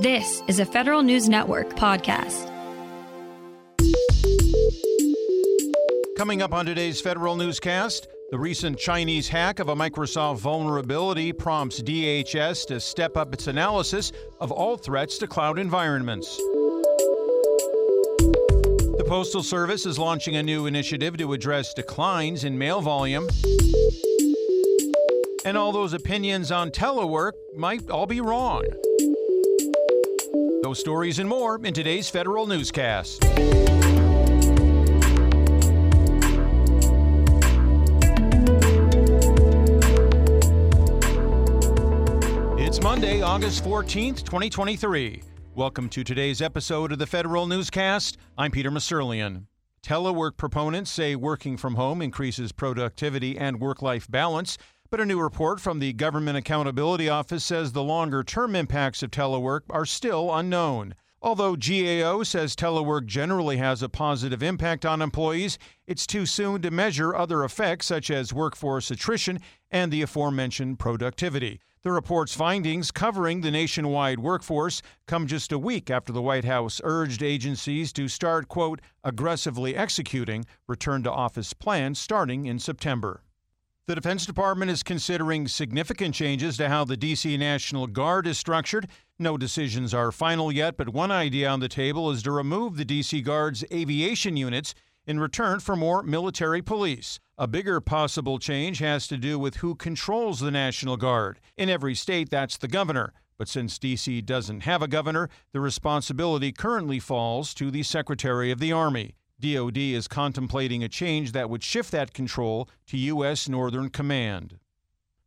This is a Federal News Network podcast. Coming up on today's Federal Newscast, the recent Chinese hack of a Microsoft vulnerability prompts DHS to step up its analysis of all threats to cloud environments. The Postal Service is launching a new initiative to address declines in mail volume. And all those opinions on telework might all be wrong. Those stories and more in today's Federal Newscast. It's Monday, August 14th, 2023. Welcome to today's episode of the Federal Newscast. I'm Peter Musurlian. Telework proponents say working from home increases productivity and work life balance. But a new report from the Government Accountability Office says the longer term impacts of telework are still unknown. Although GAO says telework generally has a positive impact on employees, it's too soon to measure other effects such as workforce attrition and the aforementioned productivity. The report's findings covering the nationwide workforce come just a week after the White House urged agencies to start, quote, aggressively executing return to office plans starting in September. The Defense Department is considering significant changes to how the D.C. National Guard is structured. No decisions are final yet, but one idea on the table is to remove the D.C. Guard's aviation units in return for more military police. A bigger possible change has to do with who controls the National Guard. In every state, that's the governor. But since D.C. doesn't have a governor, the responsibility currently falls to the Secretary of the Army. DoD is contemplating a change that would shift that control to U.S. Northern Command.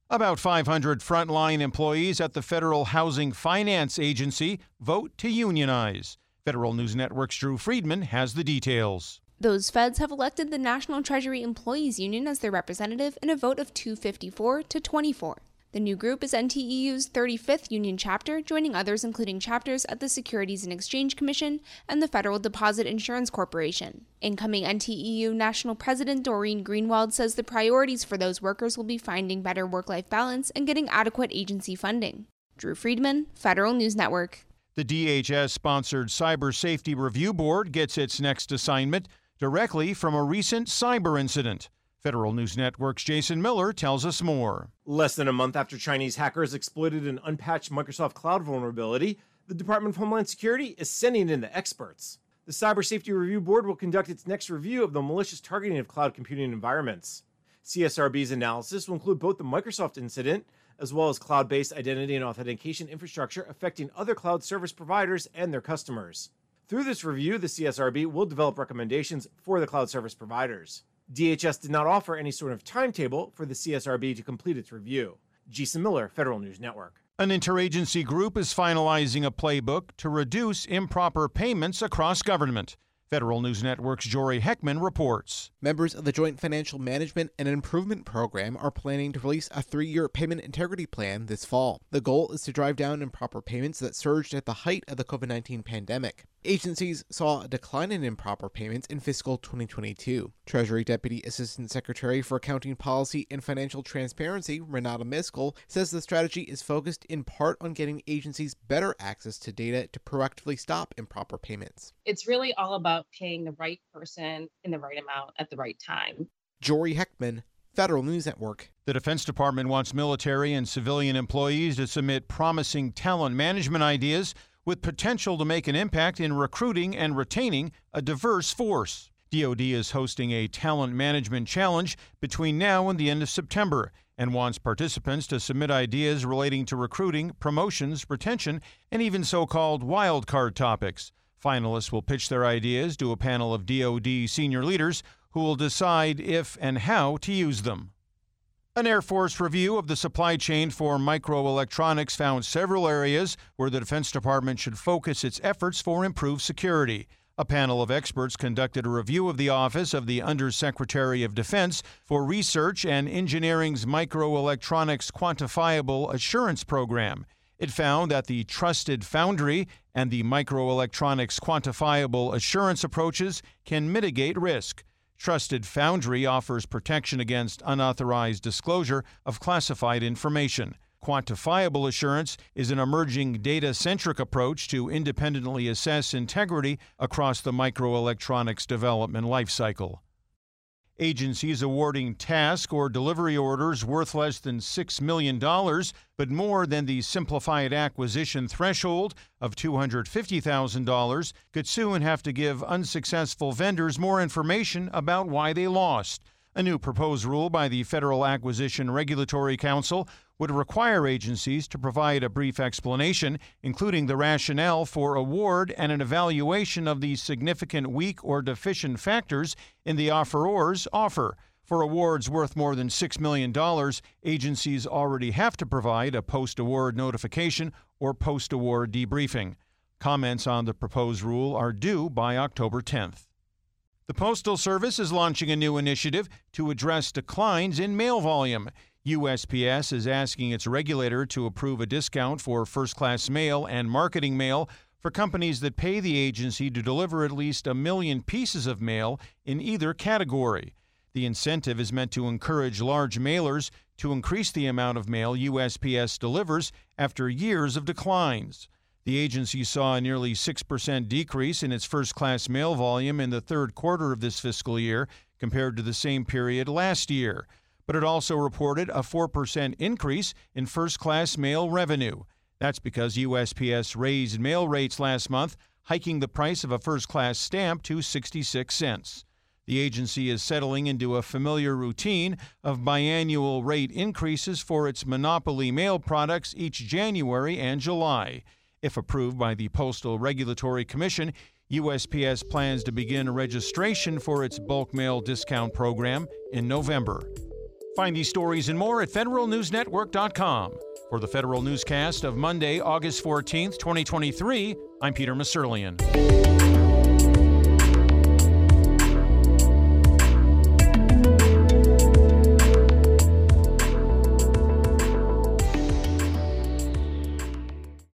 About 500 frontline employees at the Federal Housing Finance Agency vote to unionize. Federal News Network's Drew Friedman has the details. Those feds have elected the National Treasury Employees Union as their representative in a vote of 254 to 24. The new group is NTEU's 35th union chapter, joining others including chapters at the Securities and Exchange Commission and the Federal Deposit Insurance Corporation. Incoming NTEU National President Doreen Greenwald says the priorities for those workers will be finding better work life balance and getting adequate agency funding. Drew Friedman, Federal News Network. The DHS sponsored Cyber Safety Review Board gets its next assignment directly from a recent cyber incident. Federal News Network's Jason Miller tells us more. Less than a month after Chinese hackers exploited an unpatched Microsoft Cloud vulnerability, the Department of Homeland Security is sending in the experts. The Cyber Safety Review Board will conduct its next review of the malicious targeting of cloud computing environments. CSRB's analysis will include both the Microsoft incident as well as cloud based identity and authentication infrastructure affecting other cloud service providers and their customers. Through this review, the CSRB will develop recommendations for the cloud service providers. DHS did not offer any sort of timetable for the CSRB to complete its review. Jason Miller, Federal News Network. An interagency group is finalizing a playbook to reduce improper payments across government. Federal News Network's Jory Heckman reports. Members of the Joint Financial Management and Improvement Program are planning to release a three year payment integrity plan this fall. The goal is to drive down improper payments that surged at the height of the COVID 19 pandemic. Agencies saw a decline in improper payments in fiscal 2022. Treasury Deputy Assistant Secretary for Accounting Policy and Financial Transparency, Renata Miskell, says the strategy is focused in part on getting agencies better access to data to proactively stop improper payments. It's really all about paying the right person in the right amount at the right time. Jory Heckman, Federal News Network. The Defense Department wants military and civilian employees to submit promising talent management ideas with potential to make an impact in recruiting and retaining a diverse force. DoD is hosting a talent management challenge between now and the end of September and wants participants to submit ideas relating to recruiting, promotions, retention, and even so called wildcard topics. Finalists will pitch their ideas to a panel of DoD senior leaders who will decide if and how to use them. An Air Force review of the supply chain for microelectronics found several areas where the Defense Department should focus its efforts for improved security. A panel of experts conducted a review of the Office of the Undersecretary of Defense for Research and Engineering's Microelectronics Quantifiable Assurance Program. It found that the Trusted Foundry and the Microelectronics Quantifiable Assurance approaches can mitigate risk. Trusted Foundry offers protection against unauthorized disclosure of classified information. Quantifiable assurance is an emerging data centric approach to independently assess integrity across the microelectronics development lifecycle. Agencies awarding task or delivery orders worth less than $6 million, but more than the simplified acquisition threshold of $250,000, could soon have to give unsuccessful vendors more information about why they lost. A new proposed rule by the Federal Acquisition Regulatory Council would require agencies to provide a brief explanation, including the rationale for award and an evaluation of the significant weak or deficient factors in the offeror's offer. For awards worth more than $6 million, agencies already have to provide a post award notification or post award debriefing. Comments on the proposed rule are due by October 10th. The Postal Service is launching a new initiative to address declines in mail volume. USPS is asking its regulator to approve a discount for first class mail and marketing mail for companies that pay the agency to deliver at least a million pieces of mail in either category. The incentive is meant to encourage large mailers to increase the amount of mail USPS delivers after years of declines. The agency saw a nearly 6% decrease in its first class mail volume in the third quarter of this fiscal year compared to the same period last year. But it also reported a 4% increase in first class mail revenue. That's because USPS raised mail rates last month, hiking the price of a first class stamp to 66 cents. The agency is settling into a familiar routine of biannual rate increases for its monopoly mail products each January and July. If approved by the Postal Regulatory Commission, USPS plans to begin registration for its bulk mail discount program in November. Find these stories and more at federalnewsnetwork.com. For the Federal Newscast of Monday, August 14th, 2023, I'm Peter Musurlian.